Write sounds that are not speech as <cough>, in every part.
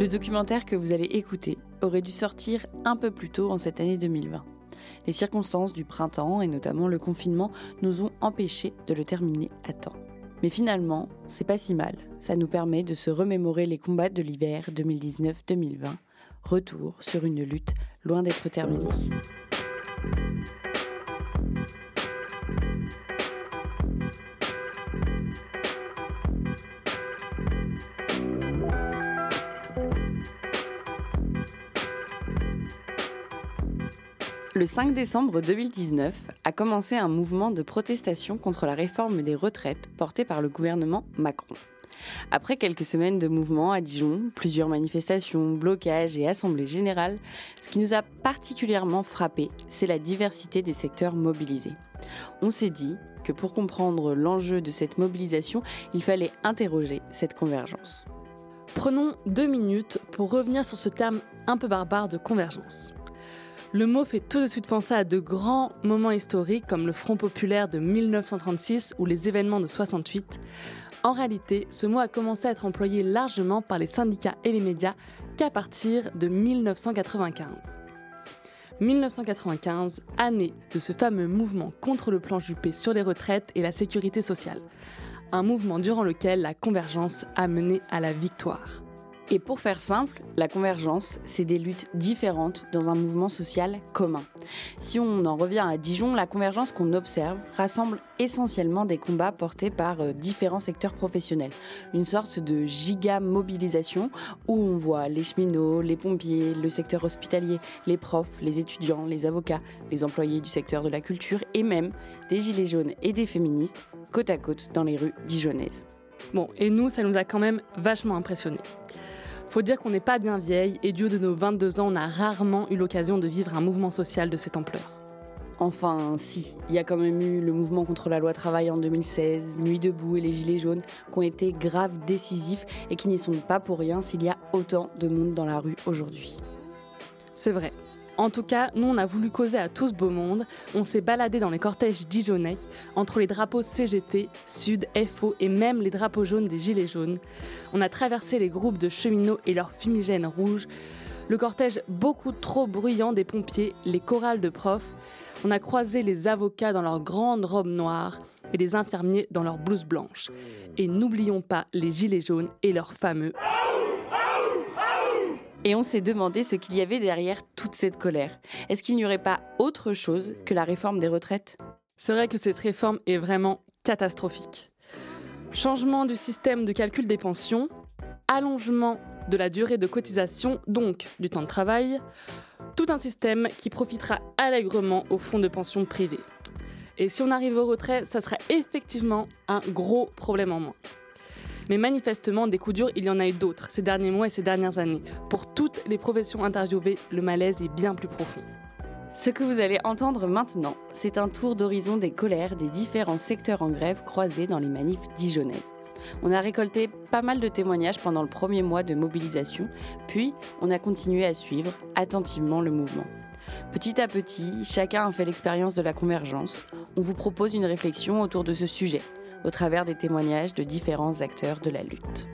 Le documentaire que vous allez écouter aurait dû sortir un peu plus tôt en cette année 2020. Les circonstances du printemps et notamment le confinement nous ont empêchés de le terminer à temps. Mais finalement, c'est pas si mal. Ça nous permet de se remémorer les combats de l'hiver 2019-2020. Retour sur une lutte loin d'être terminée. Le 5 décembre 2019 a commencé un mouvement de protestation contre la réforme des retraites porté par le gouvernement Macron. Après quelques semaines de mouvement à Dijon, plusieurs manifestations, blocages et assemblées générales, ce qui nous a particulièrement frappé, c'est la diversité des secteurs mobilisés. On s'est dit que pour comprendre l'enjeu de cette mobilisation, il fallait interroger cette convergence. Prenons deux minutes pour revenir sur ce terme un peu barbare de convergence. Le mot fait tout de suite penser à de grands moments historiques comme le Front populaire de 1936 ou les événements de 68. En réalité, ce mot a commencé à être employé largement par les syndicats et les médias qu'à partir de 1995. 1995, année de ce fameux mouvement contre le plan Juppé sur les retraites et la sécurité sociale. Un mouvement durant lequel la convergence a mené à la victoire. Et pour faire simple, la convergence, c'est des luttes différentes dans un mouvement social commun. Si on en revient à Dijon, la convergence qu'on observe rassemble essentiellement des combats portés par euh, différents secteurs professionnels. Une sorte de giga-mobilisation où on voit les cheminots, les pompiers, le secteur hospitalier, les profs, les étudiants, les avocats, les employés du secteur de la culture et même des gilets jaunes et des féministes côte à côte dans les rues dijonnaises. Bon, et nous, ça nous a quand même vachement impressionnés. Faut dire qu'on n'est pas bien vieille et du haut de nos 22 ans, on a rarement eu l'occasion de vivre un mouvement social de cette ampleur. Enfin, si, il y a quand même eu le mouvement contre la loi travail en 2016, Nuit debout et les Gilets jaunes, qui ont été graves décisifs et qui n'y sont pas pour rien s'il y a autant de monde dans la rue aujourd'hui. C'est vrai, en tout cas, nous, on a voulu causer à tout ce beau monde. On s'est baladé dans les cortèges dijonnais, entre les drapeaux CGT, Sud, FO et même les drapeaux jaunes des Gilets jaunes. On a traversé les groupes de cheminots et leurs fumigènes rouges, le cortège beaucoup trop bruyant des pompiers, les chorales de profs. On a croisé les avocats dans leurs grandes robes noires et les infirmiers dans leurs blouses blanches. Et n'oublions pas les Gilets jaunes et leurs fameux et on s'est demandé ce qu'il y avait derrière toute cette colère. Est-ce qu'il n'y aurait pas autre chose que la réforme des retraites? C'est vrai que cette réforme est vraiment catastrophique. Changement du système de calcul des pensions, allongement de la durée de cotisation, donc du temps de travail, tout un système qui profitera allègrement aux fonds de pension privés. Et si on arrive au retrait, ça sera effectivement un gros problème en moins. Mais manifestement, des coups durs, il y en a eu d'autres ces derniers mois et ces dernières années. Pour toutes les professions interviewées, le malaise est bien plus profond. Ce que vous allez entendre maintenant, c'est un tour d'horizon des colères des différents secteurs en grève croisés dans les manifs dijonnaises. On a récolté pas mal de témoignages pendant le premier mois de mobilisation, puis on a continué à suivre attentivement le mouvement. Petit à petit, chacun a fait l'expérience de la convergence. On vous propose une réflexion autour de ce sujet, au travers des témoignages de différents acteurs de la lutte.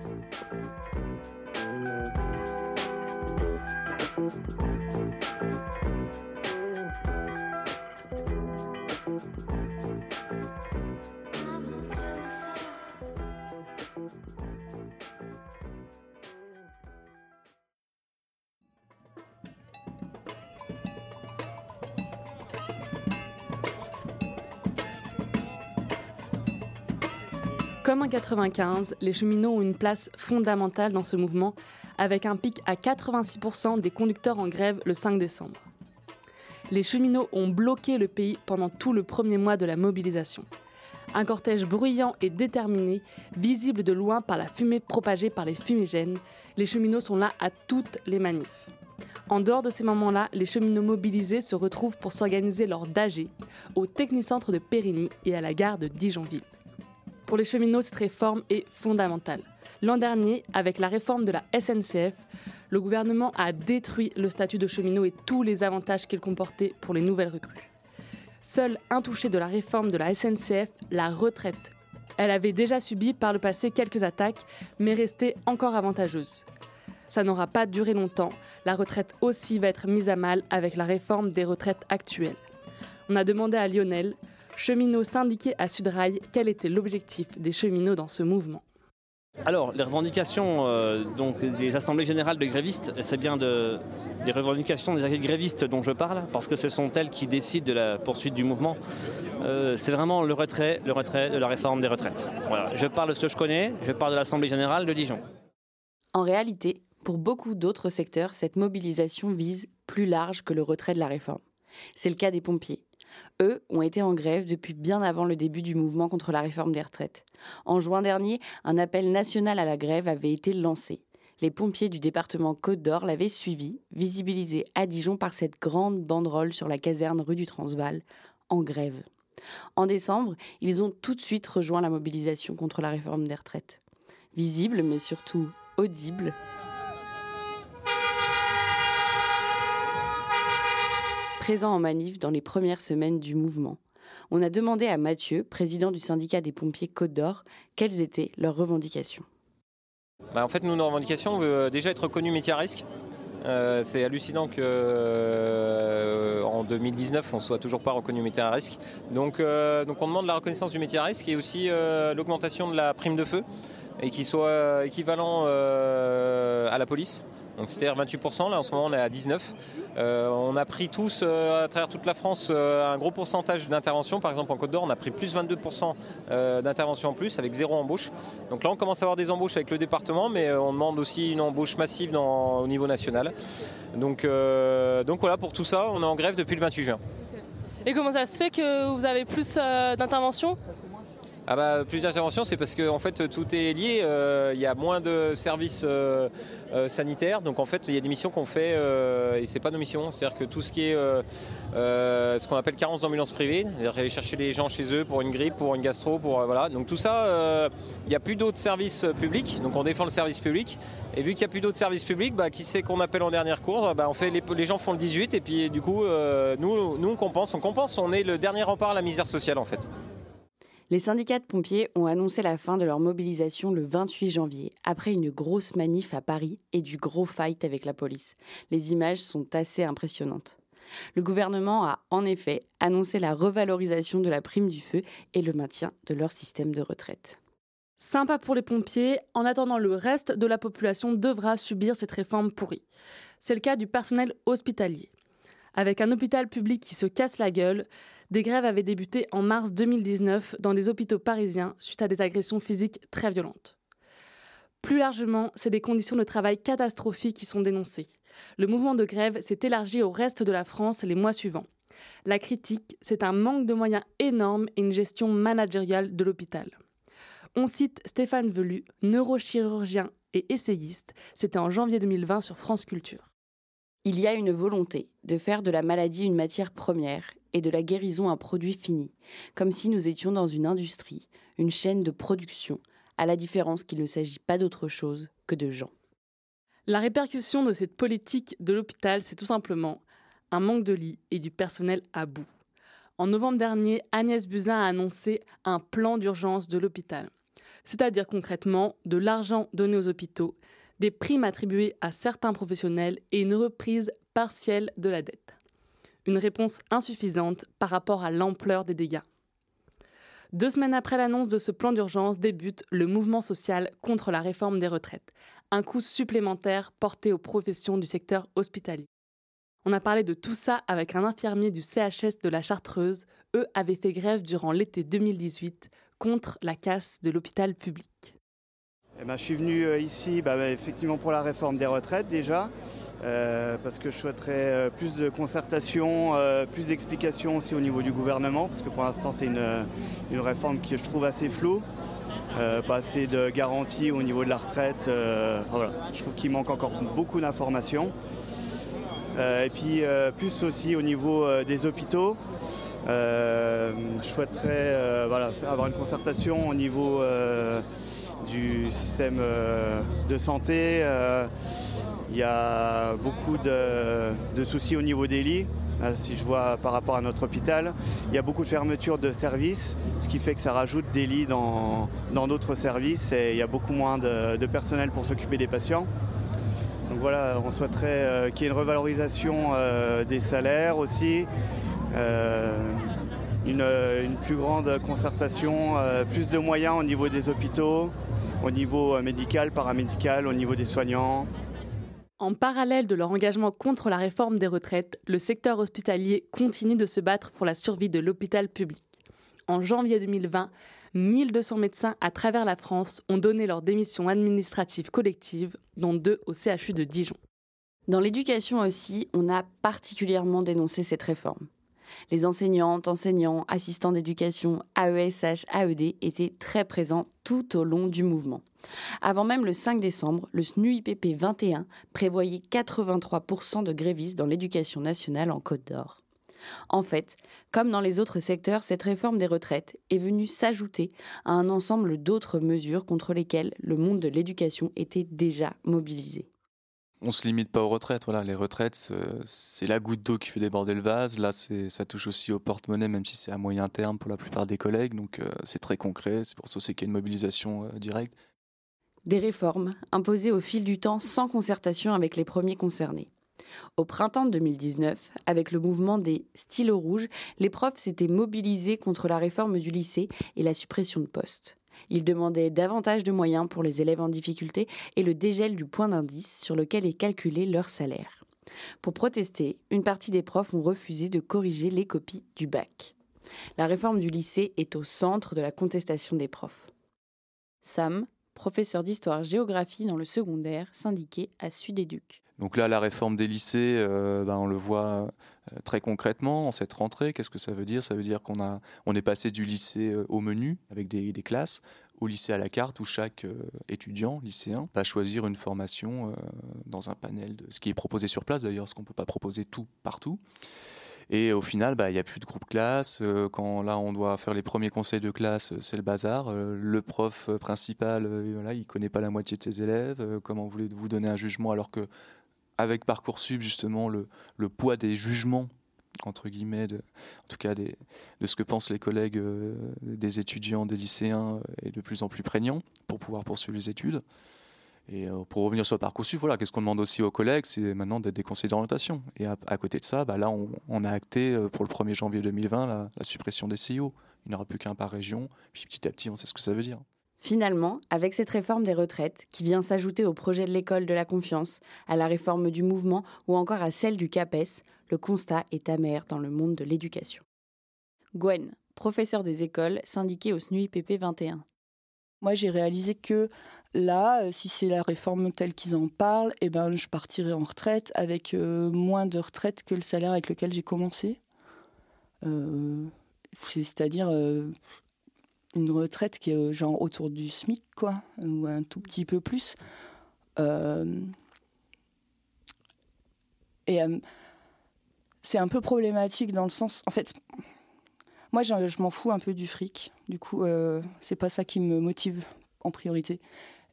Comme en 95, les cheminots ont une place fondamentale dans ce mouvement, avec un pic à 86% des conducteurs en grève le 5 décembre. Les cheminots ont bloqué le pays pendant tout le premier mois de la mobilisation. Un cortège bruyant et déterminé, visible de loin par la fumée propagée par les fumigènes, les cheminots sont là à toutes les manifs. En dehors de ces moments-là, les cheminots mobilisés se retrouvent pour s'organiser lors d'AG, au Technicentre de Périgny et à la gare de Dijonville. Pour les cheminots, cette réforme est fondamentale. L'an dernier, avec la réforme de la SNCF, le gouvernement a détruit le statut de cheminot et tous les avantages qu'il comportait pour les nouvelles recrues. Seul intouché de la réforme de la SNCF, la retraite. Elle avait déjà subi par le passé quelques attaques, mais restait encore avantageuse. Ça n'aura pas duré longtemps. La retraite aussi va être mise à mal avec la réforme des retraites actuelles. On a demandé à Lionel, cheminot syndiqué à Sudrail, quel était l'objectif des cheminots dans ce mouvement? Alors, les revendications euh, donc, des assemblées générales de grévistes, c'est bien de, des revendications des grévistes dont je parle, parce que ce sont elles qui décident de la poursuite du mouvement. Euh, c'est vraiment le retrait, le retrait de la réforme des retraites. Voilà. Je parle de ce que je connais, je parle de l'Assemblée générale de Dijon. En réalité, pour beaucoup d'autres secteurs, cette mobilisation vise plus large que le retrait de la réforme. C'est le cas des pompiers. Eux ont été en grève depuis bien avant le début du mouvement contre la réforme des retraites. En juin dernier, un appel national à la grève avait été lancé. Les pompiers du département Côte d'Or l'avaient suivi, visibilisé à Dijon par cette grande banderole sur la caserne rue du Transvaal, en grève. En décembre, ils ont tout de suite rejoint la mobilisation contre la réforme des retraites. Visible, mais surtout audible, présent en manif dans les premières semaines du mouvement. On a demandé à Mathieu, président du syndicat des pompiers Côte d'Or, quelles étaient leurs revendications. Bah, en fait, nos revendications, on veut euh, déjà être reconnu métier à risque. Euh, c'est hallucinant qu'en euh, 2019, on ne soit toujours pas reconnu métier à risque. Donc, donc on demande la reconnaissance du métier à risque et aussi l'augmentation de la prime de feu et qu'il soit équivalent à la police. Donc c'est-à-dire 28%, là en ce moment on est à 19%. Euh, on a pris tous, euh, à travers toute la France, euh, un gros pourcentage d'intervention. Par exemple en Côte d'Or, on a pris plus 22% d'intervention en plus, avec zéro embauche. Donc là on commence à avoir des embauches avec le département, mais on demande aussi une embauche massive au niveau national. Donc, donc voilà, pour tout ça, on est en grève depuis le 28 juin. Et comment ça se fait que vous avez plus d'intervention ah bah, plus d'interventions, c'est parce que en fait tout est lié. Euh, il y a moins de services euh, euh, sanitaires, donc en fait il y a des missions qu'on fait et c'est pas nos missions. C'est-à-dire que tout ce qui est ce qu'on appelle carence d'ambulance privée, c'est-à-dire aller chercher les gens chez eux pour une grippe, pour une gastro, pour voilà. Donc tout ça, il n'y a plus d'autres services publics, donc on défend le service public. Et vu qu'il n'y a plus d'autres services publics, bah, qui c'est qu'on appelle en dernière course bah, on fait les, les, gens font le 18 et puis du coup nous, nous on compense, on compense, on est le dernier rempart à la misère sociale en fait. Les syndicats de pompiers ont annoncé la fin de leur mobilisation le 28 janvier, après une grosse manif à Paris et du gros fight avec la police. Les images sont assez impressionnantes. Le gouvernement a en effet annoncé la revalorisation de la prime du feu et le maintien de leur système de retraite. Sympa pour les pompiers, en attendant le reste de la population devra subir cette réforme pourrie. C'est le cas du personnel hospitalier. Avec un hôpital public qui se casse la gueule, des grèves avaient débuté en mars 2019 dans des hôpitaux parisiens suite à des agressions physiques très violentes. Plus largement, c'est des conditions de travail catastrophiques qui sont dénoncées. Le mouvement de grève s'est élargi au reste de la France les mois suivants. La critique, c'est un manque de moyens énorme et une gestion managériale de l'hôpital. On cite Stéphane Velu, neurochirurgien et essayiste. C'était en janvier 2020 sur France Culture. Il y a une volonté de faire de la maladie une matière première et de la guérison un produit fini, comme si nous étions dans une industrie, une chaîne de production, à la différence qu'il ne s'agit pas d'autre chose que de gens. La répercussion de cette politique de l'hôpital, c'est tout simplement un manque de lits et du personnel à bout. En novembre dernier, Agnès Buzyn a annoncé un plan d'urgence de l'hôpital, c'est-à-dire concrètement de l'argent donné aux hôpitaux des primes attribuées à certains professionnels et une reprise partielle de la dette. Une réponse insuffisante par rapport à l'ampleur des dégâts. Deux semaines après l'annonce de ce plan d'urgence débute le mouvement social contre la réforme des retraites, un coup supplémentaire porté aux professions du secteur hospitalier. On a parlé de tout ça avec un infirmier du CHS de la Chartreuse. Eux avaient fait grève durant l'été 2018 contre la casse de l'hôpital public. Eh ben, je suis venu euh, ici bah, effectivement pour la réforme des retraites déjà, euh, parce que je souhaiterais euh, plus de concertation, plus d'explications aussi au niveau du gouvernement, parce que pour l'instant c'est une, réforme que je trouve assez floue. pas assez de garanties au niveau de la retraite. Je trouve qu'il manque encore beaucoup d'informations. et puis plus aussi au niveau des hôpitaux. je souhaiterais avoir une concertation au niveau du système euh, de santé. Euh, il y a beaucoup de, soucis au niveau des lits si je vois par rapport à notre hôpital. Il y a beaucoup de fermetures de services, ce qui fait que ça rajoute des lits dans d'autres services et il y a beaucoup moins de, personnel pour s'occuper des patients. Donc voilà, on souhaiterait qu'il y ait une revalorisation des salaires aussi, une, plus grande concertation, plus de moyens au niveau des hôpitaux, au niveau médical, paramédical, au niveau des soignants. En parallèle de leur engagement contre la réforme des retraites, le secteur hospitalier continue de se battre pour la survie de l'hôpital public. En janvier 2020, 1200 médecins à travers la France ont donné leur démission administrative collective, dont deux au CHU de Dijon. Dans l'éducation aussi, on a particulièrement dénoncé cette réforme. Les enseignantes, enseignants, assistants d'éducation, AESH, AED étaient très présents tout au long du mouvement. Avant même le 5 décembre, le SNUIPP 21 prévoyait 83% de grévistes dans l'éducation nationale en Côte d'Or. En fait, comme dans les autres secteurs, cette réforme des retraites est venue s'ajouter à un ensemble d'autres mesures contre lesquelles le monde de l'éducation était déjà mobilisé on se limite pas aux retraites. Voilà, les retraites, c'est la goutte d'eau qui fait déborder le vase. Là, ça touche aussi au porte-monnaie, même si c'est à moyen terme pour la plupart des collègues. Donc, euh, c'est très concret. C'est pour ça qu'il y a une mobilisation euh, directe. Des réformes imposées au fil du temps sans concertation avec les premiers concernés. Au printemps 2019, avec le mouvement des stylos rouges, les profs s'étaient mobilisés contre la réforme du lycée et la suppression de postes. Ils demandaient davantage de moyens pour les élèves en difficulté et le dégel du point d'indice sur lequel est calculé leur salaire. Pour protester, une partie des profs ont refusé de corriger les copies du bac. La réforme du lycée est au centre de la contestation des profs. Sam, professeur d'histoire-géographie dans le secondaire, syndiqué à Sudéduc. Donc là, la réforme des lycées, euh, ben, on le voit très concrètement en cette rentrée. Qu'est-ce que ça veut dire? Ça veut dire qu'on a, on est passé du lycée euh, au menu avec des, classes au lycée à la carte où chaque étudiant lycéen va choisir une formation dans un panel de ce qui est proposé sur place d'ailleurs, parce qu'on ne peut pas proposer tout partout. Et au final, bah, il n'y a plus de groupe classe. Quand là, on doit faire les premiers conseils de classe, c'est le bazar. Le prof principal, voilà, il connaît pas la moitié de ses élèves. Comment voulez-vous donner un jugement alors que avec Parcoursup, justement, le, poids des jugements entre guillemets, en tout cas de ce que pensent les collègues euh, des étudiants, des lycéens, est de plus en plus prégnant pour pouvoir poursuivre les études. Et euh, pour revenir sur Parcoursup, voilà, qu'est-ce qu'on demande aussi aux collègues, c'est maintenant d'être des conseillers d'orientation. Et à, côté de ça, bah là, on, a acté euh, pour le 1er janvier 2020 la, la suppression des CIO. Il n'y aura plus qu'un par région. Puis petit à petit, on sait ce que ça veut dire. Finalement, avec cette réforme des retraites, qui vient s'ajouter au projet de l'école de la confiance, à la réforme du mouvement ou encore à celle du CAPES, le constat est amer dans le monde de l'éducation. Gwen, professeur des écoles, syndiquée au SNUIPP 21. Moi, j'ai réalisé que là, euh, si c'est la réforme telle qu'ils en parlent, eh ben, je partirai en retraite avec euh, moins de retraite que le salaire avec lequel j'ai commencé. Euh, c'est-à-dire, une retraite qui est euh, genre autour du SMIC, quoi, ou un tout petit peu plus. Euh, et euh, c'est un peu problématique dans le sens, en fait, moi je, m'en fous un peu du fric. Du coup, c'est pas ça qui me motive en priorité.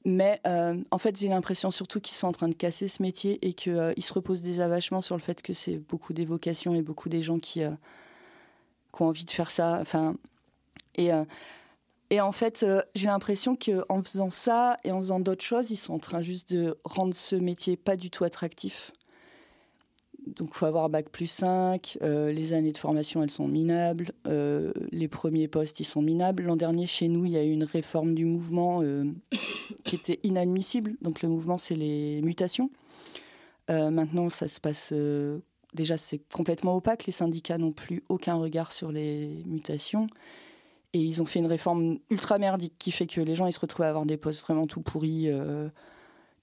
Mais en fait, j'ai l'impression surtout qu'ils sont en train de casser ce métier et qu'ils se reposent déjà vachement sur le fait que c'est beaucoup d'évocations et beaucoup des gens qui, qui, ont envie de faire ça. Enfin, et en fait, euh, j'ai l'impression qu'en faisant ça et en faisant d'autres choses, ils sont en train juste de rendre ce métier pas du tout attractif. Donc, il faut avoir bac plus 5. Euh, les années de formation, elles sont minables. Euh, les premiers postes, ils sont minables. L'an dernier, chez nous, il y a eu une réforme du mouvement <coughs> qui était inadmissible. Donc, le mouvement, c'est les mutations. maintenant, ça se passe. déjà, c'est complètement opaque. Les syndicats n'ont plus aucun regard sur les mutations. Et ils ont fait une réforme ultra merdique qui fait que les gens ils se retrouvent à avoir des postes vraiment tout pourris euh,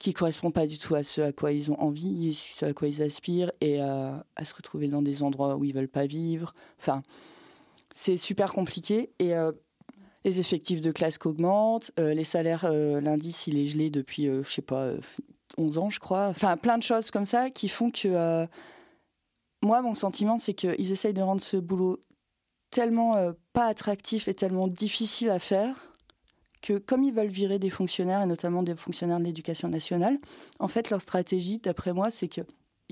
qui correspondent pas du tout à ce à quoi ils ont envie, ce à quoi ils aspirent et à, se retrouver dans des endroits où ils veulent pas vivre. Enfin, c'est super compliqué et euh, les effectifs de classe qu'augmentent, euh, les salaires, euh, l'indice il est gelé depuis je sais pas 11 ans je crois. Enfin, plein de choses comme ça qui font que moi, mon sentiment, c'est qu'ils essayent de rendre ce boulot tellement euh, pas attractif et tellement difficile à faire que comme ils veulent virer des fonctionnaires, et notamment des fonctionnaires de l'éducation nationale, en fait, leur stratégie, d'après moi, c'est que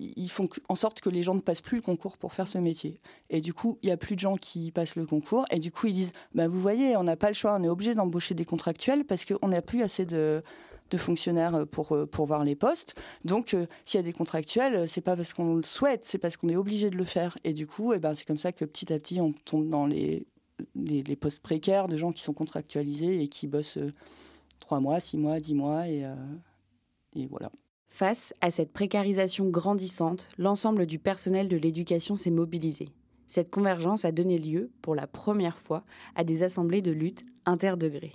ils font en sorte que les gens ne passent plus le concours pour faire ce métier. Et du coup, il n'y a plus de gens qui passent le concours. Et du coup, ils disent, bah, vous voyez, on n'a pas le choix, on est obligé d'embaucher des contractuels parce qu'on n'a plus assez de, de fonctionnaires pour, pour voir les postes. Donc, s'il y a des contractuels, c'est pas parce qu'on le souhaite, c'est parce qu'on est obligé de le faire. Et du coup, eh ben, c'est comme ça que petit à petit, on tombe dans les, les, postes précaires de gens qui sont contractualisés et qui bossent trois mois, six mois, dix mois. Et, et voilà. Face à cette précarisation grandissante, l'ensemble du personnel de l'éducation s'est mobilisé. Cette convergence a donné lieu, pour la première fois, à des assemblées de lutte interdegrés.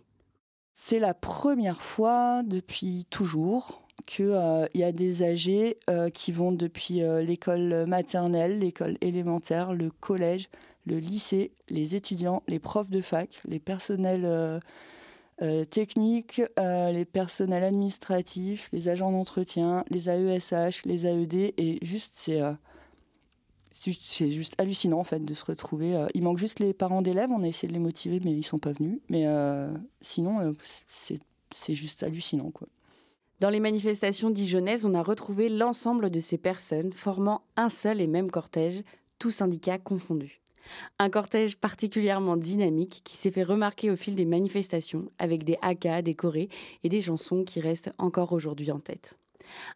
C'est la première fois depuis toujours qu'il euh, y a des âgés euh, qui vont depuis euh, l'école maternelle, l'école élémentaire, le collège, le lycée, les étudiants, les profs de fac, les personnels techniques, les personnels administratifs, les agents d'entretien, les AESH, les AED, et juste c'est c'est juste hallucinant en de se retrouver. Euh, il manque juste les parents d'élèves, on a essayé de les motiver, mais ils sont pas venus. Mais euh, sinon, euh, c'est juste hallucinant quoi. Dans les manifestations dijonnaises, on a retrouvé l'ensemble de ces personnes formant un seul et même cortège, tous syndicats confondus. Un cortège particulièrement dynamique qui s'est fait remarquer au fil des manifestations avec des hakas, des chorés et des chansons qui restent encore aujourd'hui en tête.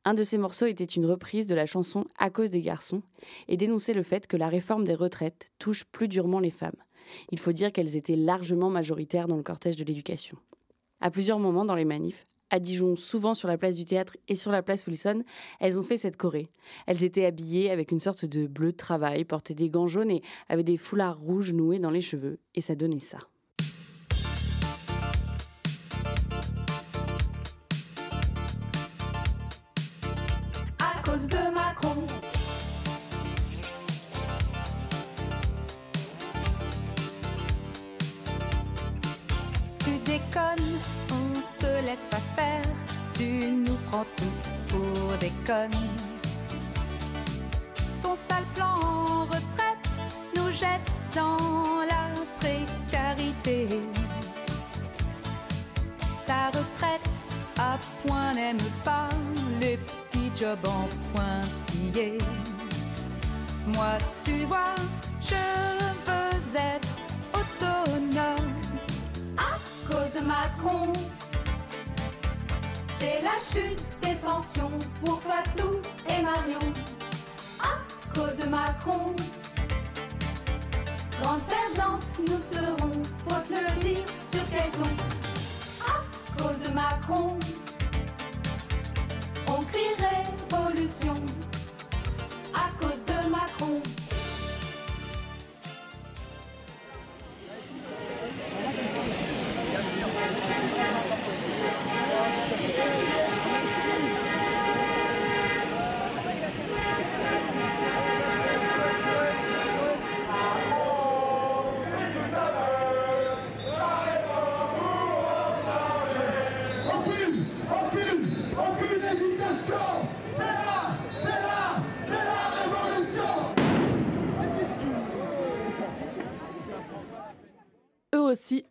Un de ces morceaux était une reprise de la chanson À cause des garçons et dénonçait le fait que la réforme des retraites touche plus durement les femmes. Il faut dire qu'elles étaient largement majoritaires dans le cortège de l'éducation. À plusieurs moments dans les manifs, à Dijon, souvent sur la place du théâtre et sur la place Wilson, elles ont fait cette choré. Elles étaient habillées avec une sorte de bleu de travail, portaient des gants jaunes et avaient des foulards rouges noués dans les cheveux, et ça donnait ça.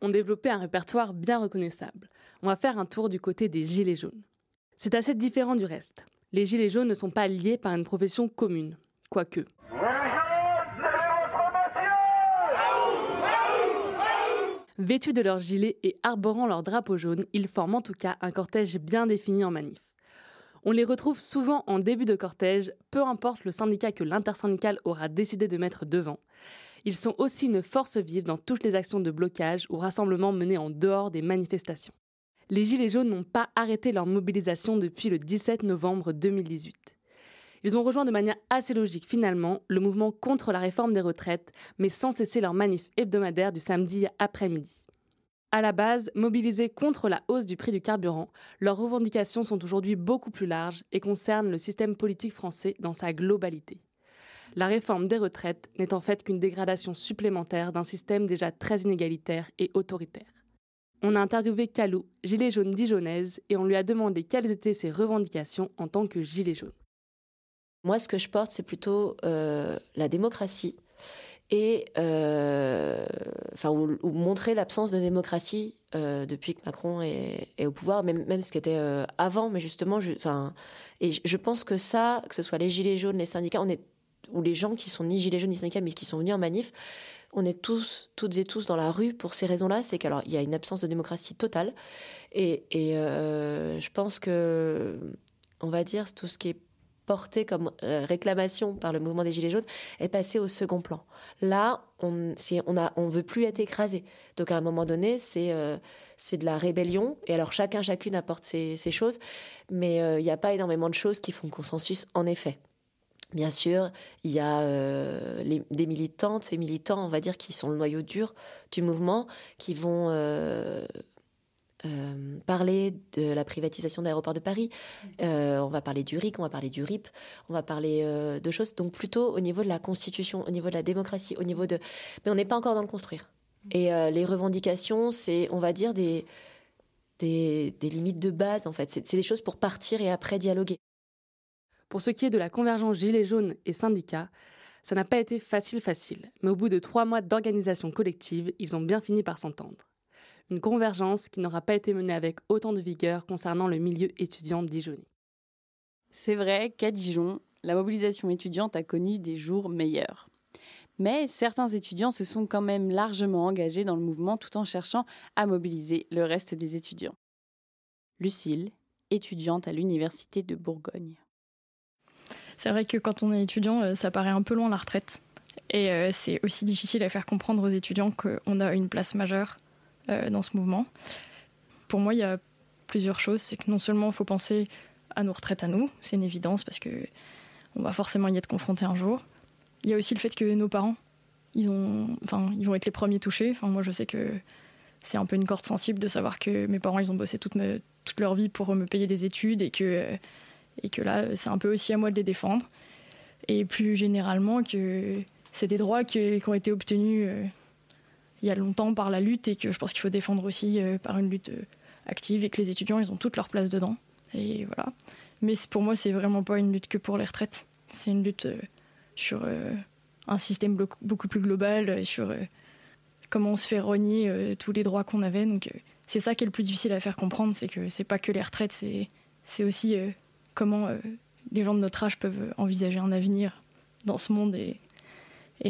Ont développé un répertoire bien reconnaissable. On va faire un tour du côté des Gilets jaunes. C'est assez différent du reste. Les Gilets jaunes ne sont pas liés par une profession commune, quoique. Vêtus de leurs gilets et arborant leur drapeau jaune, ils forment en tout cas un cortège bien défini en manif. On les retrouve souvent en début de cortège, peu importe le syndicat que l'intersyndical aura décidé de mettre devant. Ils sont aussi une force vive dans toutes les actions de blocage ou rassemblements menés en dehors des manifestations. Les Gilets jaunes n'ont pas arrêté leur mobilisation depuis le 17 novembre 2018. Ils ont rejoint de manière assez logique finalement le mouvement contre la réforme des retraites, mais sans cesser leur manif hebdomadaire du samedi après-midi. À la base, mobilisés contre la hausse du prix du carburant, leurs revendications sont aujourd'hui beaucoup plus larges et concernent le système politique français dans sa globalité la réforme des retraites n'est en fait qu'une dégradation supplémentaire d'un système déjà très inégalitaire et autoritaire. On a interviewé Calou, gilet jaune dijonnaise, et on lui a demandé quelles étaient ses revendications en tant que gilet jaune. Moi, ce que je porte, c'est plutôt euh, la démocratie et euh, enfin ou, montrer l'absence de démocratie euh, depuis que Macron est, au pouvoir, même, même ce qui était avant, mais justement, je, et je pense que ça, que ce soit les gilets jaunes, les syndicats, on est ou les gens qui sont ni gilets jaunes ni syndicats, mais qui sont venus en manif, on est tous, toutes et tous dans la rue pour ces raisons-là. C'est qu'il y a une absence de démocratie totale. Et, euh, je pense que, on va dire, tout ce qui est porté comme euh, réclamation par le mouvement des Gilets jaunes est passé au second plan. Là, on on veut plus être écrasé. Donc à un moment donné, c'est euh, c'est de la rébellion. Et alors chacun, chacune apporte ses, choses, mais il n'y a pas énormément de choses qui font consensus, en effet. Bien sûr, il y a euh, des militantes et militants, on va dire, qui sont le noyau dur du mouvement, qui vont euh, euh, parler de la privatisation d'aéroports de Paris. on va parler du RIC, on va parler du RIP, on va parler de choses. Donc plutôt au niveau de la constitution, au niveau de la démocratie, au niveau de. Mais on n'est pas encore dans le construire. Et les revendications, c'est, on va dire, des, des, des limites de base, en fait. C'est des choses pour partir et après dialoguer. Pour ce qui est de la convergence Gilets jaunes et syndicats, ça n'a pas été facile facile, mais au bout de trois mois d'organisation collective, ils ont bien fini par s'entendre. Une convergence qui n'aura pas été menée avec autant de vigueur concernant le milieu étudiant dijonnais. C'est vrai qu'à Dijon, la mobilisation étudiante a connu des jours meilleurs. Mais certains étudiants se sont quand même largement engagés dans le mouvement tout en cherchant à mobiliser le reste des étudiants. Lucille, étudiante à l'Université de Bourgogne. C'est vrai que quand on est étudiant, euh, ça paraît un peu loin la retraite. Et euh, c'est aussi difficile à faire comprendre aux étudiants qu'on a une place majeure euh, dans ce mouvement. Pour moi, il y a plusieurs choses. C'est que non seulement il faut penser à nos retraites à nous, c'est une évidence parce que on va forcément y être confronté un jour. Il y a aussi le fait que nos parents, ils, ont, enfin, ils vont être les premiers touchés. Enfin, moi, je sais que c'est un peu une corde sensible de savoir que mes parents, ils ont bossé toute, toute leur vie pour me payer des études et que et que là, c'est un peu aussi à moi de les défendre. Et plus généralement, que c'est des droits qui, ont été obtenus euh, il y a longtemps par la lutte et que je pense qu'il faut défendre aussi euh, par une lutte euh, active et que les étudiants, ils ont toute leur place dedans. Et voilà. Mais pour moi, c'est vraiment pas une lutte que pour les retraites. C'est une lutte sur un système beaucoup plus global, sur comment on se fait renier tous les droits qu'on avait. Donc c'est ça qui est le plus difficile à faire comprendre, c'est que c'est pas que les retraites, c'est aussi comment euh, les gens de notre âge peuvent envisager un avenir dans ce monde. Et,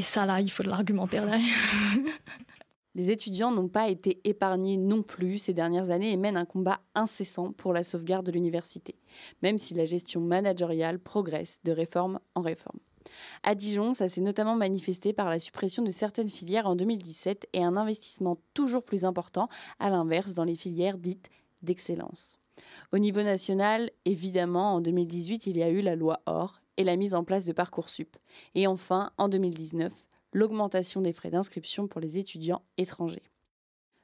ça, là, il faut de l'argumentaire derrière. <laughs> Les étudiants n'ont pas été épargnés non plus ces dernières années et mènent un combat incessant pour la sauvegarde de l'université, même si la gestion managériale progresse de réforme en réforme. À Dijon, ça s'est notamment manifesté par la suppression de certaines filières en 2017 et un investissement toujours plus important, à l'inverse, dans les filières dites d'excellence. Au niveau national, évidemment, en 2018, il y a eu la loi OR et la mise en place de Parcoursup. Et enfin, en 2019, l'augmentation des frais d'inscription pour les étudiants étrangers.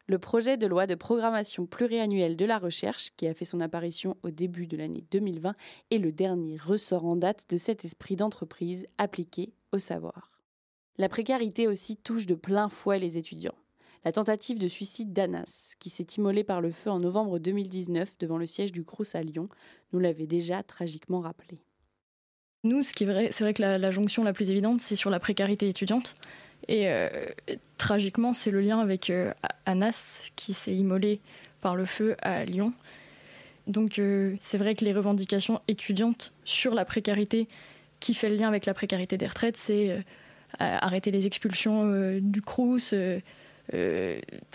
Le projet de loi de programmation pluriannuelle de la recherche, qui a fait son apparition au début de l'année 2020, est le dernier ressort en date de cet esprit d'entreprise appliqué au savoir. La précarité aussi touche de plein fouet les étudiants la tentative de suicide d'Anas, qui s'est immolé par le feu en novembre 2019 devant le siège du Crous à Lyon, nous l'avait déjà tragiquement rappelé. Nous, qui est c'est vrai que la, jonction la plus évidente, c'est sur la précarité étudiante. Et euh, tragiquement, c'est le lien avec euh, Anas, qui s'est immolé par le feu à Lyon. Donc euh, c'est vrai que les revendications étudiantes sur la précarité, qui fait le lien avec la précarité des retraites, c'est arrêter les expulsions du Crous,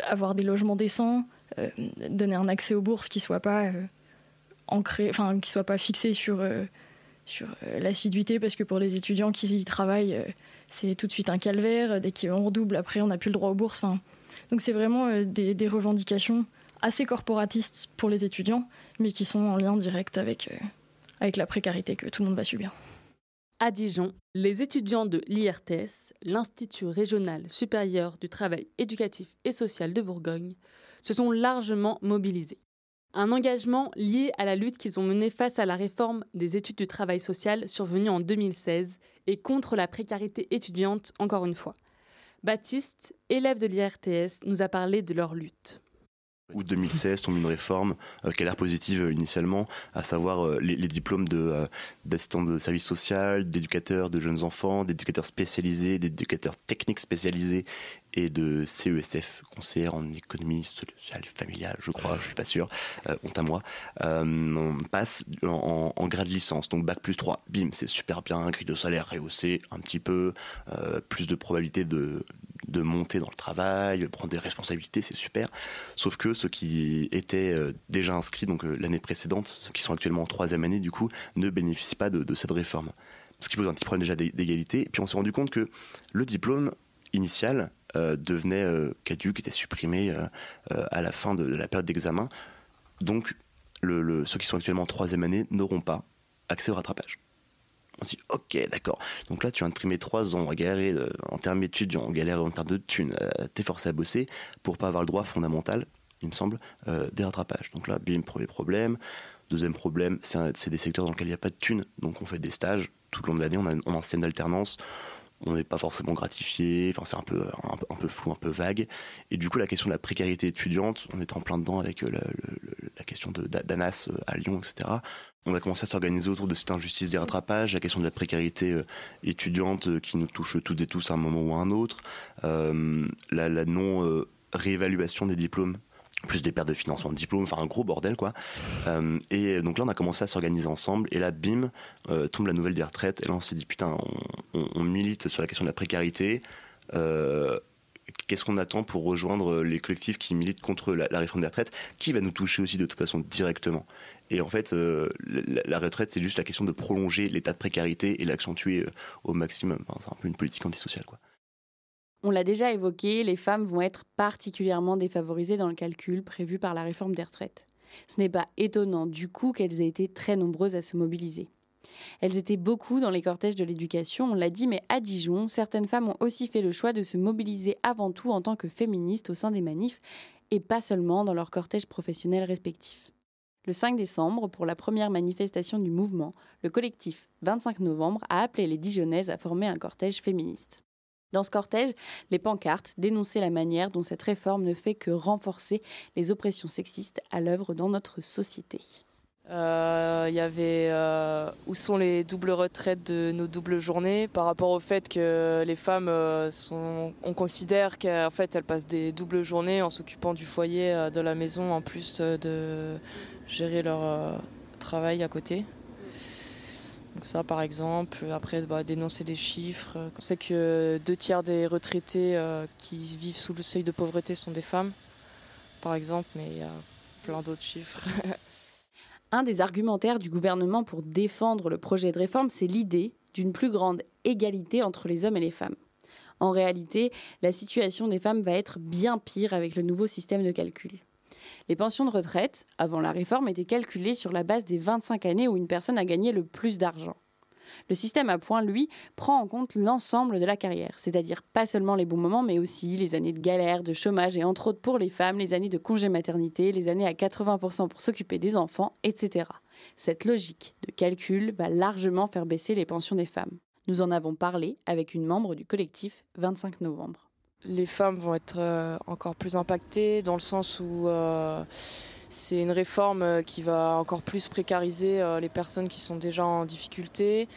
avoir des logements décents, euh, donner un accès aux bourses qui soit pas euh, enfin qui soit pas fixé sur sur l'assiduité parce que pour les étudiants qui y travaillent c'est tout de suite un calvaire dès qu'on redouble après on n'a plus le droit aux bourses donc c'est vraiment des, des, revendications assez corporatistes pour les étudiants mais qui sont en lien direct avec, avec la précarité que tout le monde va subir. À Dijon, les étudiants de l'IRTS, l'Institut régional supérieur du travail éducatif et social de Bourgogne, se sont largement mobilisés. Un engagement lié à la lutte qu'ils ont menée face à la réforme des études du travail social survenue en 2016 et contre la précarité étudiante encore une fois. Baptiste, élève de l'IRTS, nous a parlé de leur lutte. Août 2016 tombe une réforme euh, qui a l'air positive euh, initialement, à savoir euh, les, diplômes de, euh, d'assistant de service social, d'éducateur de jeunes enfants, d'éducateurs spécialisés, d'éducateurs techniques spécialisés et de CESF, conseillère en économie sociale familiale, je crois, je suis pas sûr, euh, honte à moi. Euh, on passe en, grade licence, donc bac plus 3, bim, c'est super bien, grille de salaire rehaussée un petit peu, euh, plus de probabilité de de monter dans le travail, prendre des responsabilités, c'est super. Sauf que ceux qui étaient euh, déjà inscrits donc l'année précédente, ceux qui sont actuellement en troisième année du coup, ne bénéficient pas de, de cette réforme. Ce qui pose un petit problème déjà d'é- d'égalité. Et puis on s'est rendu compte que le diplôme initial devenait euh, caduque, était supprimé euh, euh, à la fin de, la période d'examen. Donc ceux qui sont actuellement en troisième année n'auront pas accès au rattrapage. On se dit, ok, d'accord. Donc là, tu viens de trimer trois ans, à galérer euh, en termes étudiants, en galère en termes de thunes, euh, t'es forcé à bosser pour pas avoir le droit fondamental, il me semble, euh, des rattrapages. Donc là, bim, premier problème. Deuxième problème, c'est des secteurs dans lesquels il n'y a pas de thunes. Donc on fait des stages tout le long de l'année, on on système d'alternance. On n'est pas forcément gratifié, enfin c'est un peu, un, un peu flou, un peu vague. Et du coup, la question de la précarité étudiante, on est en plein dedans avec euh, la, le- la question d'ANAS euh, à Lyon, etc. On a commencé à s'organiser autour de cette injustice des rattrapages, la question de la précarité euh, étudiante qui nous touche toutes et tous à un moment ou à un autre, la, la non-réévaluation des diplômes, plus des pertes de financement de diplômes, enfin un gros bordel quoi. Euh, et donc là on a commencé à s'organiser ensemble et là bim euh, tombe la nouvelle des retraites et là on s'est dit putain on, milite sur la question de la précarité. Euh, Qu'est-ce qu'on attend pour rejoindre les collectifs qui militent contre la, réforme des retraites, qui va nous toucher aussi de toute façon directement? Et en fait, la, retraite, c'est juste la question de prolonger l'état de précarité et l'accentuer au maximum. Enfin, c'est un peu une politique antisociale, quoi. On l'a déjà évoqué, les femmes vont être particulièrement défavorisées dans le calcul prévu par la réforme des retraites. Ce n'est pas étonnant du coup qu'elles aient été très nombreuses à se mobiliser. Elles étaient beaucoup dans les cortèges de l'éducation, on l'a dit, mais à Dijon, certaines femmes ont aussi fait le choix de se mobiliser avant tout en tant que féministes au sein des manifs et pas seulement dans leurs cortèges professionnels respectifs. Le 5 décembre, pour la première manifestation du mouvement, le collectif 25 novembre a appelé les Dijonnaises à former un cortège féministe. Dans ce cortège, les pancartes dénonçaient la manière dont cette réforme ne fait que renforcer les oppressions sexistes à l'œuvre dans notre société. Euh, Il y avait euh, où sont les doubles retraites de nos doubles journées par rapport au fait que les femmes euh, sont, on considère qu'en fait elles passent des doubles journées en s'occupant du foyer, euh, de la maison, en plus de, gérer leur euh, travail à côté. Donc ça par exemple, après bah, dénoncer les chiffres. On sait que deux tiers des retraités euh, qui vivent sous le seuil de pauvreté sont des femmes, par exemple, mais il y a plein d'autres chiffres. <laughs> Un des argumentaires du gouvernement pour défendre le projet de réforme, c'est l'idée d'une plus grande égalité entre les hommes et les femmes. En réalité, la situation des femmes va être bien pire avec le nouveau système de calcul. Les pensions de retraite, avant la réforme, étaient calculées sur la base des 25 années où une personne a gagné le plus d'argent. Le système à points, lui, prend en compte l'ensemble de la carrière, c'est-à-dire pas seulement les bons moments, mais aussi les années de galère, de chômage et entre autres pour les femmes, les années de congé maternité, les années à 80% pour s'occuper des enfants, etc. Cette logique de calcul va largement faire baisser les pensions des femmes. Nous en avons parlé avec une membre du collectif 25 novembre. Les femmes vont être euh, encore plus impactées dans le sens où euh, c'est une réforme euh, qui va encore plus précariser les personnes qui sont déjà en difficulté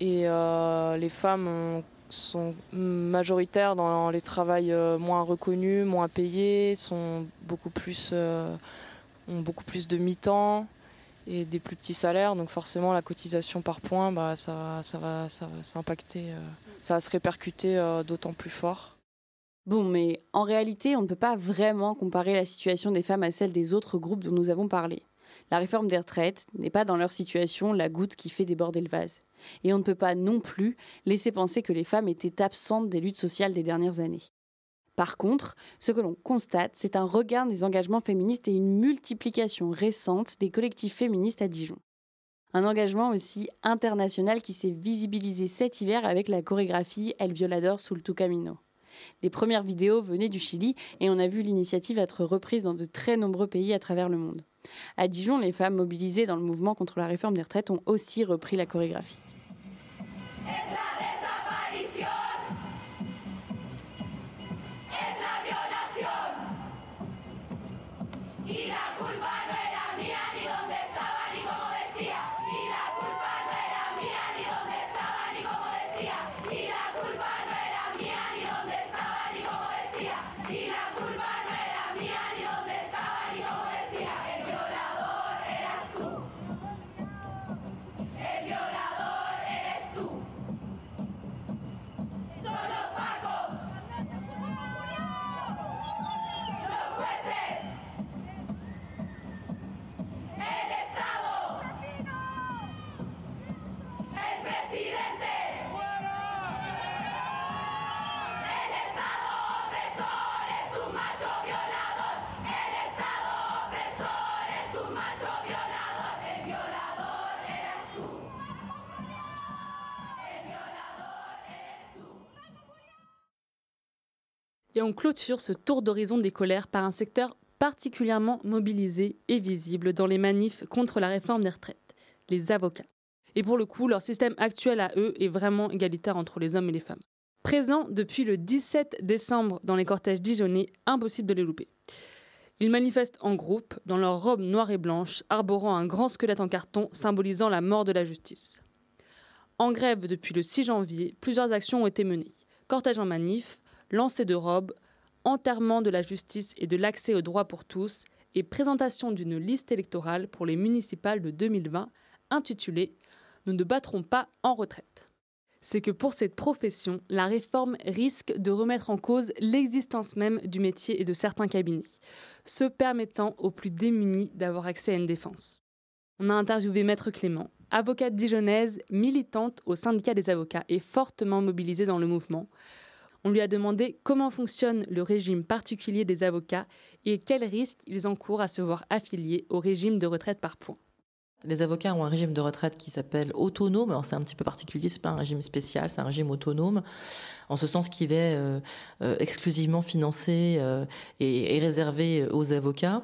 et les femmes ont- sont majoritaires dans les travails moins reconnus, moins payés, sont beaucoup plus, ont beaucoup plus de mi-temps et des plus petits salaires. Donc forcément, la cotisation par point, bah, ça, va- s'impacter, ça va se répercuter d'autant plus fort. Bon, mais en réalité, on ne peut pas vraiment comparer la situation des femmes à celle des autres groupes dont nous avons parlé. La réforme des retraites n'est pas dans leur situation la goutte qui fait déborder le vase. Et on ne peut pas non plus laisser penser que les femmes étaient absentes des luttes sociales des dernières années. Par contre, ce que l'on constate, c'est un regain des engagements féministes et une multiplication récente des collectifs féministes à Dijon. Un engagement aussi international qui s'est visibilisé cet hiver avec la chorégraphie El Violador sul tu camino. Les premières vidéos venaient du Chili et on a vu l'initiative être reprise dans de très nombreux pays à travers le monde. À Dijon, les femmes mobilisées dans le mouvement contre la réforme des retraites ont aussi repris la chorégraphie. Et on clôture ce tour d'horizon des colères par un secteur particulièrement mobilisé et visible dans les manifs contre la réforme des retraites, les avocats. Et pour le coup, leur système actuel à eux est vraiment égalitaire entre les hommes et les femmes. Présents depuis le 17 décembre dans les cortèges dijonnais, impossible de les louper. Ils manifestent en groupe, dans leurs robes noires et blanches, arborant un grand squelette en carton symbolisant la mort de la justice. En grève depuis le 6 janvier, plusieurs actions ont été menées. Cortège en manif, lancer de robes, enterrement de la justice et de l'accès aux droits pour tous, et présentation d'une liste électorale pour les municipales de 2020 intitulée Nous ne battrons pas en retraite. C'est que pour cette profession, la réforme risque de remettre en cause l'existence même du métier et de certains cabinets, se permettant aux plus démunis d'avoir accès à une défense. On a interviewé Maître Clément, avocate dijonnaise, militante au syndicat des avocats et fortement mobilisée dans le mouvement, on lui a demandé comment fonctionne le régime particulier des avocats et quels risques ils encourent à se voir affiliés au régime de retraite par points. Les avocats ont un régime de retraite qui s'appelle autonome. Alors c'est un petit peu particulier, c'est pas un régime spécial, c'est un régime autonome, en ce sens qu'il est euh, euh, exclusivement financé euh, et, réservé aux avocats.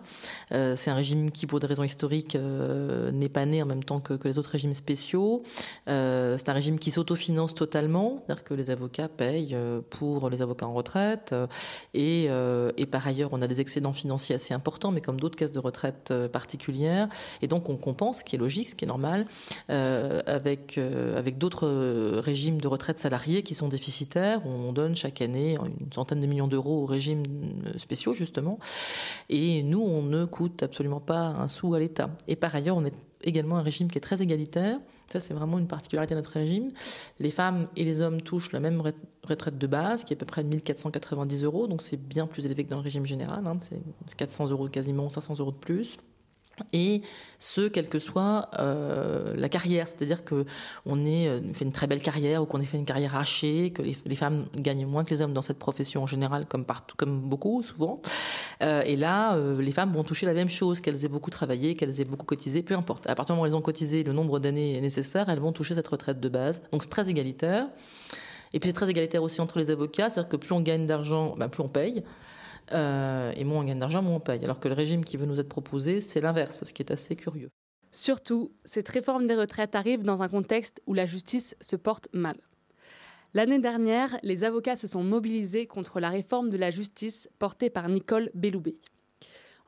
c'est un régime qui, pour des raisons historiques, n'est pas né en même temps que, les autres régimes spéciaux. c'est un régime qui s'autofinance totalement, c'est-à-dire que les avocats payent pour les avocats en retraite. Et, et, par ailleurs, on a des excédents financiers assez importants, mais comme d'autres caisses de retraite particulières. Et donc on compense qui est logique, ce qui est normal, euh, avec, euh, avec d'autres régimes de retraite salariés qui sont déficitaires. On donne chaque année une centaine de millions d'euros aux régimes spéciaux, justement. Et nous, on ne coûte absolument pas un sou à l'État. Et par ailleurs, on est également un régime qui est très égalitaire. Ça, c'est vraiment une particularité de notre régime. Les femmes et les hommes touchent la même retraite de base, qui est à peu près de 1490 euros. Donc, c'est bien plus élevé que dans le régime général. Hein. C'est 400 euros quasiment, 500 euros de plus et ce, quelle que soit euh, la carrière. C'est-à-dire qu'on euh, fait une très belle carrière ou qu'on ait fait une carrière hachée, que les, femmes gagnent moins que les hommes dans cette profession en général, comme, partout, comme beaucoup, souvent. Euh, et là, les femmes vont toucher la même chose, qu'elles aient beaucoup travaillé, qu'elles aient beaucoup cotisé, peu importe. À partir du moment où elles ont cotisé le nombre d'années nécessaires, elles vont toucher cette retraite de base. Donc c'est très égalitaire. Et puis c'est très égalitaire aussi entre les avocats, c'est-à-dire que plus on gagne d'argent, ben, plus on paye. Euh, et moins on gagne d'argent, moins on paye. Alors que le régime qui veut nous être proposé, c'est l'inverse, ce qui est assez curieux. Surtout, cette réforme des retraites arrive dans un contexte où la justice se porte mal. L'année dernière, les avocats se sont mobilisés contre la réforme de la justice portée par Nicole Belloubet.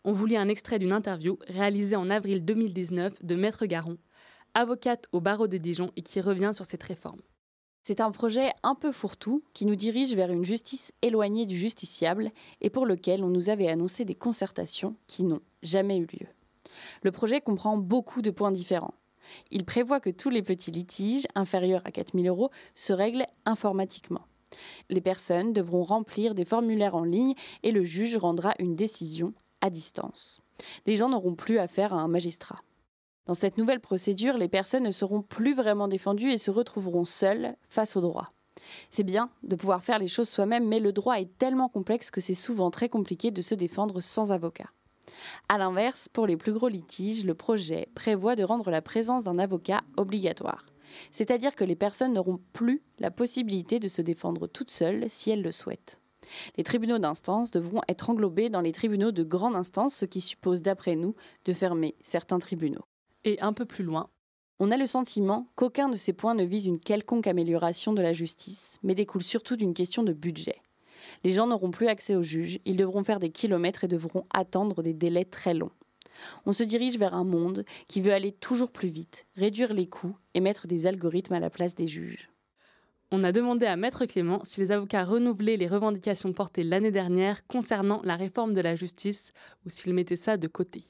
On vous lit un extrait d'une interview réalisée en avril 2019 de Maître Garon, avocate au barreau de Dijon et qui revient sur cette réforme. C'est un projet un peu fourre-tout qui nous dirige vers une justice éloignée du justiciable et pour lequel on nous avait annoncé des concertations qui n'ont jamais eu lieu. Le projet comprend beaucoup de points différents. Il prévoit que tous les petits litiges inférieurs à 4 000 euros se règlent informatiquement. Les personnes devront remplir des formulaires en ligne et le juge rendra une décision à distance. Les gens n'auront plus affaire à un magistrat. Dans cette nouvelle procédure, les personnes ne seront plus vraiment défendues et se retrouveront seules face au droit. C'est bien de pouvoir faire les choses soi-même, mais le droit est tellement complexe que c'est souvent très compliqué de se défendre sans avocat. A l'inverse, pour les plus gros litiges, le projet prévoit de rendre la présence d'un avocat obligatoire. C'est-à-dire que les personnes n'auront plus la possibilité de se défendre toutes seules si elles le souhaitent. Les tribunaux d'instance devront être englobés dans les tribunaux de grande instance, ce qui suppose, d'après nous, de fermer certains tribunaux. Et un peu plus loin, on a le sentiment qu'aucun de ces points ne vise une quelconque amélioration de la justice, mais découle surtout d'une question de budget. Les gens n'auront plus accès aux juges, ils devront faire des kilomètres et devront attendre des délais très longs. On se dirige vers un monde qui veut aller toujours plus vite, réduire les coûts et mettre des algorithmes à la place des juges. On a demandé à Maître Clément si les avocats renouvelaient les revendications portées l'année dernière concernant la réforme de la justice ou s'ils mettaient ça de côté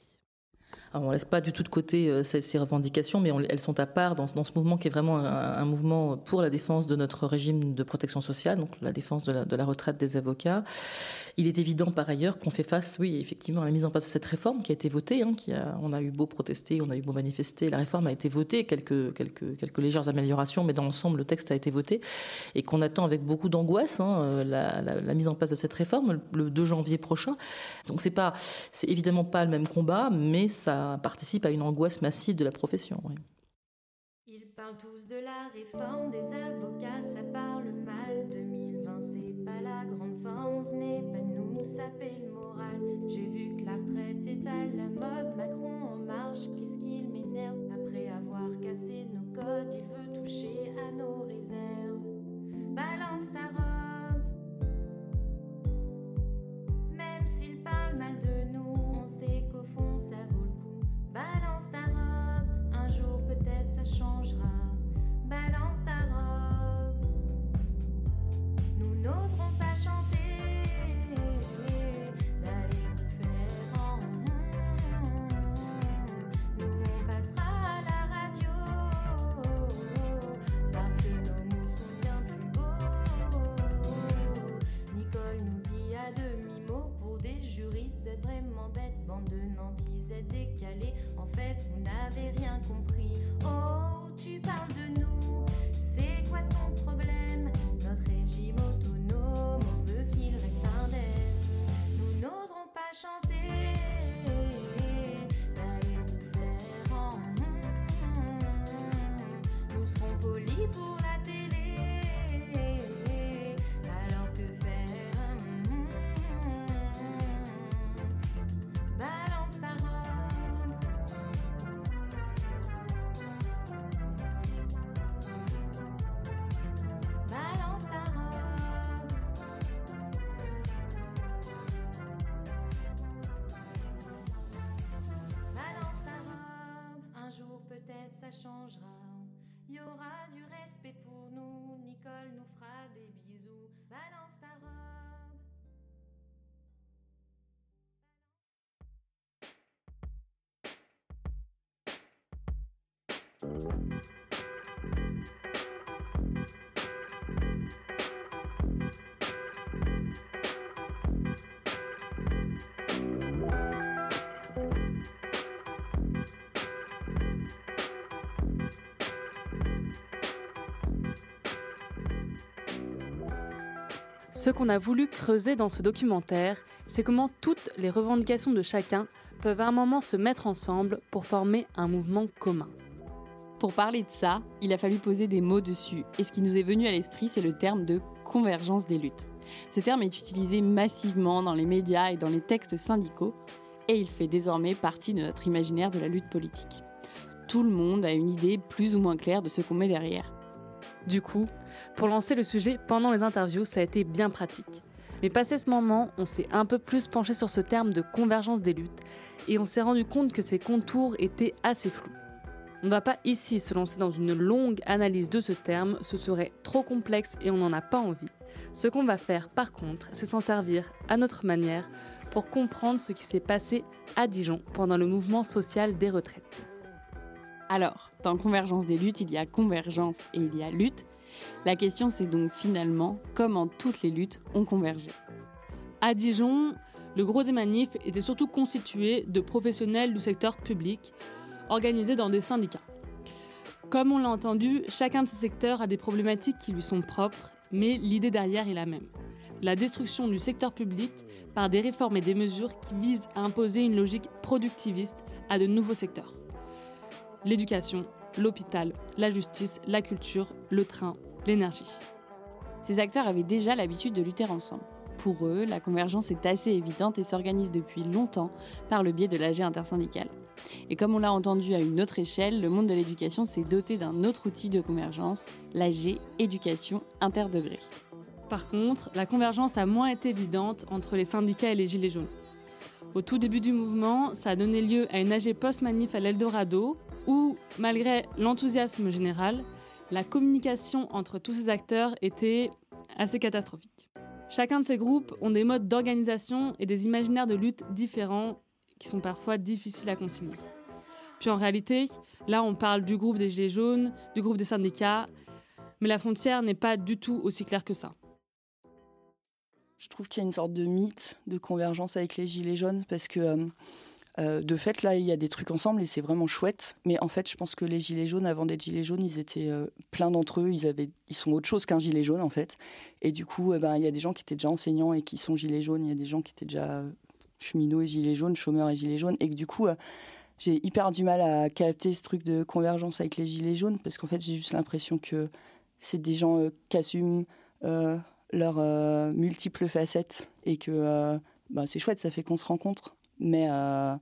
on ne laisse pas du tout de côté euh, ces, revendications, mais elles sont à part dans, ce mouvement qui est vraiment un, mouvement pour la défense de notre régime de protection sociale, donc la défense de la, retraite des avocats. Il est évident par ailleurs qu'on fait face, oui, effectivement, à la mise en place de cette réforme qui a été votée. Hein, on a eu beau protester, on a eu beau manifester, la réforme a été votée, quelques légères améliorations, mais dans l'ensemble, le texte a été voté et qu'on attend avec beaucoup d'angoisse hein, euh, la, mise en place de cette réforme le 2 janvier prochain. Donc c'est pas, c'est évidemment pas le même combat, mais ça participe à une angoisse massive de la profession. Ils parlent tous de la réforme des avocats, ça parle mal 2020, c'est pas la grande forme, venez pas nous saper le moral. J'ai vu que la retraite est à la mode, Macron en marche, qu'est-ce qu'il m'énerve? Après avoir cassé nos codes, il veut toucher à nos réserves. Balance ta robe, même s'il parle mal de nous, on sait qu'au fond ça vaut le coup. Balance ta robe, un jour peut-être ça changera. Balance ta robe, nous n'oserons pas chanter. Ça changera. Il y aura du respect pour nous, Nicole nous fera des bisous. Balance ta robe. Ce qu'on a voulu creuser dans ce documentaire, c'est comment toutes les revendications de chacun peuvent à un moment se mettre ensemble pour former un mouvement commun. Pour parler de ça, il a fallu poser des mots dessus, et ce qui nous est venu à l'esprit, c'est le terme de convergence des luttes. Ce terme est utilisé massivement dans les médias et dans les textes syndicaux, et il fait désormais partie de notre imaginaire de la lutte politique. Tout le monde a une idée plus ou moins claire de ce qu'on met derrière. Du coup, pour lancer le sujet pendant les interviews, ça a été bien pratique. Mais passé ce moment, on s'est un peu plus penché sur ce terme de convergence des luttes et on s'est rendu compte que ses contours étaient assez flous. On ne va pas ici se lancer dans une longue analyse de ce terme, ce serait trop complexe et on n'en a pas envie. Ce qu'on va faire par contre, c'est s'en servir à notre manière pour comprendre ce qui s'est passé à Dijon pendant le mouvement social des retraites. Alors, dans Convergence des luttes, il y a convergence et il y a lutte. La question, c'est donc finalement comment toutes les luttes ont convergé. À Dijon, le gros des manifs était surtout constitué de professionnels du secteur public, organisés dans des syndicats. Comme on l'a entendu, chacun de ces secteurs a des problématiques qui lui sont propres, mais l'idée derrière est la même. La destruction du secteur public par des réformes et des mesures qui visent à imposer une logique productiviste à de nouveaux secteurs. L'éducation, l'hôpital, la justice, la culture, le train, l'énergie. Ces acteurs avaient déjà l'habitude de lutter ensemble. Pour eux, la convergence est assez évidente et s'organise depuis longtemps par le biais de l'AG intersyndicale. Et comme on l'a entendu à une autre échelle, le monde de l'éducation s'est doté d'un autre outil de convergence, l'AG éducation interdegré. Par contre, la convergence a moins été évidente entre les syndicats et les Gilets jaunes. Au tout début du mouvement, ça a donné lieu à une AG post-manif à l'Eldorado, où, malgré l'enthousiasme général, la communication entre tous ces acteurs était assez catastrophique. Chacun de ces groupes ont des modes d'organisation et des imaginaires de lutte différents qui sont parfois difficiles à concilier. Puis en réalité, là on parle du groupe des Gilets jaunes, du groupe des syndicats, mais la frontière n'est pas du tout aussi claire que ça. Je trouve qu'il y a une sorte de mythe de convergence avec les Gilets jaunes parce que euh, euh, de fait, là, il y a des trucs ensemble et c'est vraiment chouette. Mais en fait, je pense que les Gilets jaunes, avant d'être Gilets jaunes, ils étaient euh, plein d'entre eux. Ils, avaient, ils sont autre chose qu'un Gilet jaune, en fait. Et du coup, eh ben, il y a des gens qui étaient déjà enseignants et qui sont Gilets jaunes. Il y a des gens qui étaient déjà euh, cheminots et Gilets jaunes, chômeurs et Gilets jaunes. Et que du coup, euh, j'ai hyper du mal à capter ce truc de convergence avec les Gilets jaunes parce qu'en fait, j'ai juste l'impression que c'est des gens qui assument leurs multiples facettes et que bah, c'est chouette, ça fait qu'on se rencontre. Mais, euh,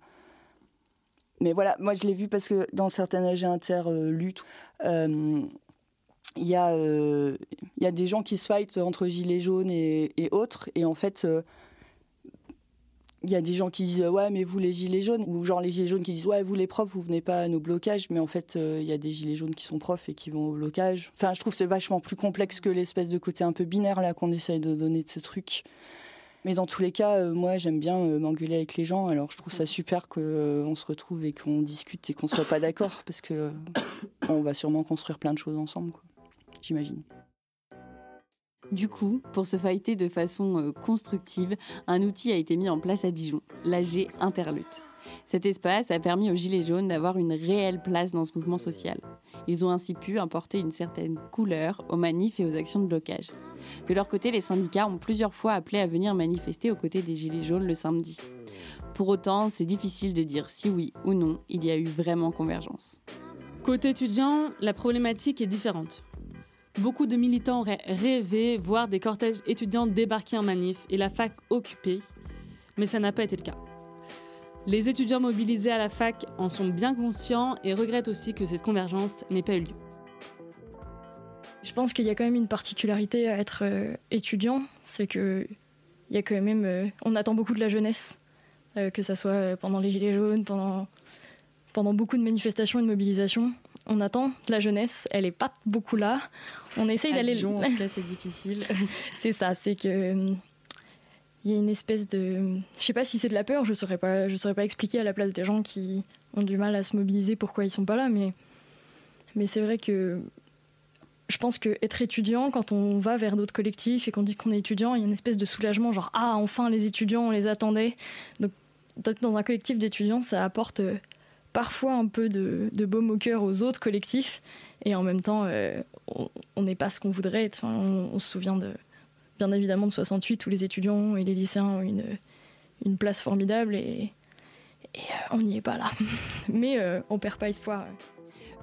mais voilà, moi je l'ai vu parce que dans certaines AG inter-luttes, il y, il y a des gens qui se fightent entre gilets jaunes et, autres. Et en fait, il y a des gens qui disent ouais mais vous les gilets jaunes ou genre les gilets jaunes qui disent ouais vous les profs vous venez pas à nos blocages. Mais en fait euh, il y a des gilets jaunes qui sont profs et qui vont au blocage. Enfin je trouve que c'est vachement plus complexe que l'espèce de côté un peu binaire là qu'on essaye de donner de ce truc mais dans tous les cas euh, moi j'aime bien euh, m'engueuler avec les gens. Alors je trouve ça super qu'on se retrouve et qu'on discute et qu'on soit pas d'accord parce que on va sûrement construire plein de choses ensemble quoi. J'imagine. Du coup, pour se fighter de façon euh, constructive, un outil a été mis en place à Dijon, l'AG Interlutte. Cet espace a permis aux Gilets jaunes d'avoir une réelle place dans ce mouvement social. Ils ont ainsi pu importer une certaine couleur aux manifs et aux actions de blocage. De leur côté, les syndicats ont plusieurs fois appelé à venir manifester aux côtés des Gilets jaunes le samedi. Pour autant, c'est difficile de dire si oui ou non il y a eu vraiment convergence. Côté étudiant, la problématique est différente. Beaucoup de militants auraient rêvé voir des cortèges étudiants débarquer en manif et la fac occupée, mais ça n'a pas été le cas. Les étudiants mobilisés à la fac en sont bien conscients et regrettent aussi que cette convergence n'ait pas eu lieu. Je pense qu'il y a quand même une particularité à être euh, étudiant, c'est que il y a quand même, euh, on attend beaucoup de la jeunesse, euh, que ça soit pendant les gilets jaunes, pendant pendant beaucoup de manifestations et de mobilisations on attend la jeunesse, elle est pas beaucoup là. On essaye d'aller. Dijon, en <laughs> tout cas, c'est difficile. c'est ça, c'est que euh, il y a une espèce de, je sais pas si c'est de la peur, je saurais pas, je saurais pas expliquer à la place des gens qui ont du mal à se mobiliser pourquoi ils sont pas là, mais mais c'est vrai que je pense que être étudiant, quand on va vers d'autres collectifs et qu'on dit qu'on est étudiant, il y a une espèce de soulagement, genre ah enfin les étudiants, on les attendait. Donc d'être dans un collectif d'étudiants, ça apporte euh, parfois un peu de, de baume au cœur aux autres collectifs et en même temps euh, on n'est pas ce qu'on voudrait enfin, on, se souvient de bien évidemment de 68 où les étudiants et les lycéens ont une, place formidable et, et euh, on n'y est pas là <laughs> mais euh, on perd pas espoir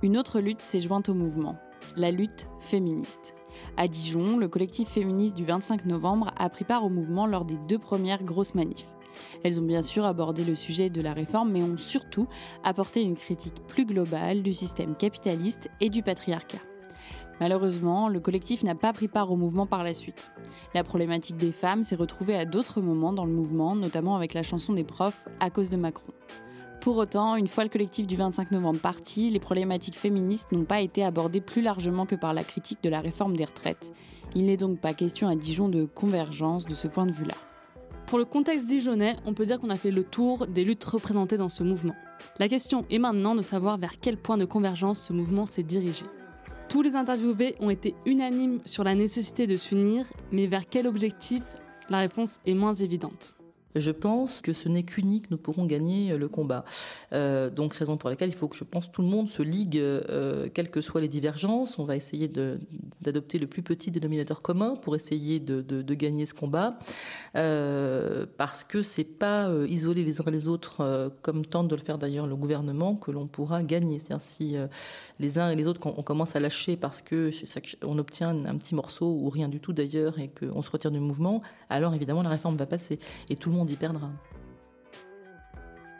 une autre lutte s'est jointe au mouvement la lutte féministe à Dijon, le collectif féministe du 25 novembre a pris part au mouvement lors des deux premières grosses manifs. Elles ont bien sûr abordé le sujet de la réforme, mais ont surtout apporté une critique plus globale du système capitaliste et du patriarcat. Malheureusement, le collectif n'a pas pris part au mouvement par la suite. La problématique des femmes s'est retrouvée à d'autres moments dans le mouvement, notamment avec la chanson des profs à cause de Macron. Pour autant, une fois le collectif du 25 novembre parti, les problématiques féministes n'ont pas été abordées plus largement que par la critique de la réforme des retraites. Il n'est donc pas question à Dijon de convergence de ce point de vue-là. Pour le contexte dijonnais, on peut dire qu'on a fait le tour des luttes représentées dans ce mouvement. La question est maintenant de savoir vers quel point de convergence ce mouvement s'est dirigé. Tous les interviewés ont été unanimes sur la nécessité de s'unir, mais vers quel objectif? La réponse est moins évidente. Je pense que ce n'est qu'unique, nous pourrons gagner le combat. Euh, donc raison pour laquelle il faut que je pense tout le monde se ligue, euh, quelles que soient les divergences. On va essayer d'adopter le plus petit dénominateur commun pour essayer de, gagner ce combat, euh, parce que c'est pas euh, isolé les uns les autres, euh, comme tente de le faire d'ailleurs le gouvernement, que l'on pourra gagner. C'est-à-dire si euh, les uns et les autres, on commence à lâcher parce que on obtient un petit morceau ou rien du tout d'ailleurs et qu'on se retire du mouvement, alors évidemment la réforme va passer et tout le monde y.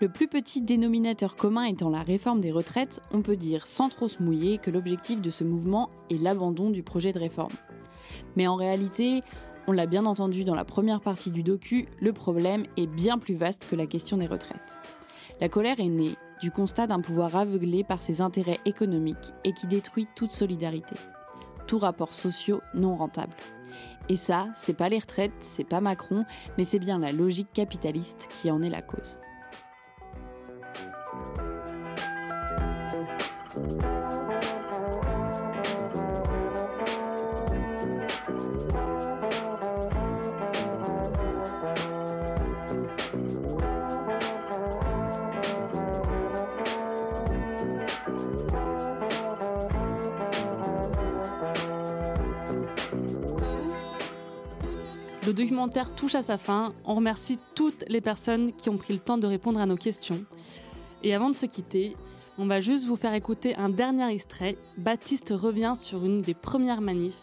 Le plus petit dénominateur commun étant la réforme des retraites, on peut dire sans trop se mouiller que l'objectif de ce mouvement est l'abandon du projet de réforme. Mais en réalité, on l'a bien entendu dans la première partie du docu, le problème est bien plus vaste que la question des retraites. La colère est née du constat d'un pouvoir aveuglé par ses intérêts économiques et qui détruit toute solidarité, tout rapport sociaux non rentable. Et ça, c'est pas les retraites, c'est pas Macron, mais c'est bien la logique capitaliste qui en est la cause. Le documentaire touche à sa fin. On remercie toutes les personnes qui ont pris le temps de répondre à nos questions. Et avant de se quitter, on va juste vous faire écouter un dernier extrait. Baptiste revient sur une des premières manifs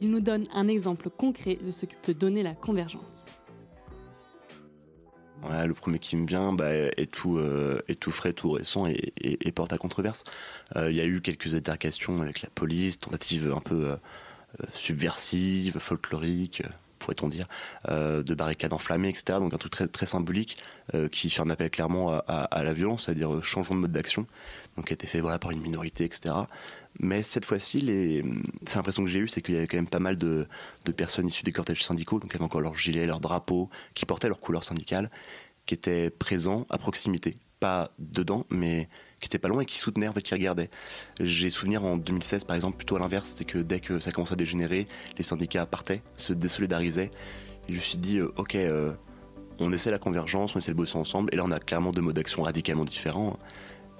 Il nous donne un exemple concret de ce que peut donner la convergence. Le premier qui me vient bah, est, tout, euh, est tout frais, tout récent et, porte à controverse. Euh, Il y a eu quelques altercations avec la police, tentatives un peu euh, subversives, folkloriques, pourrait-on dire, euh, de barricades enflammées, etc. Donc un truc très, symbolique euh, qui fait un appel clairement à, la violence, c'est-à-dire euh, changement de mode d'action, donc qui a été fait voilà, par une minorité, etc. Mais cette fois-ci, les... c'est l'impression que j'ai eue, c'est qu'il y avait quand même pas mal de, de personnes issues des cortèges syndicaux, donc qui avaient encore leur gilet, leur drapeau, qui portaient leur couleur syndicale, qui étaient présents à proximité. Pas dedans, mais qui étaient pas loin et qui soutenaient, en fait, qui regardaient. J'ai souvenir en 2016, par exemple, plutôt à l'inverse, c'est que dès que ça commençait à dégénérer, les syndicats partaient, se désolidarisaient. Je me suis dit, euh, ok, euh, on essaie la convergence, on essaie de bosser ensemble, et là on a clairement deux modes d'action radicalement différents.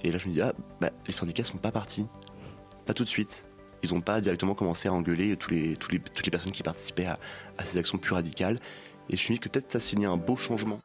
Et là je me dis, ah, bah, les syndicats sont pas partis. Pas tout de suite. Ils n'ont pas directement commencé à engueuler toutes les personnes qui participaient à, à ces actions plus radicales. Et je me suis dit que peut-être ça signait un beau changement.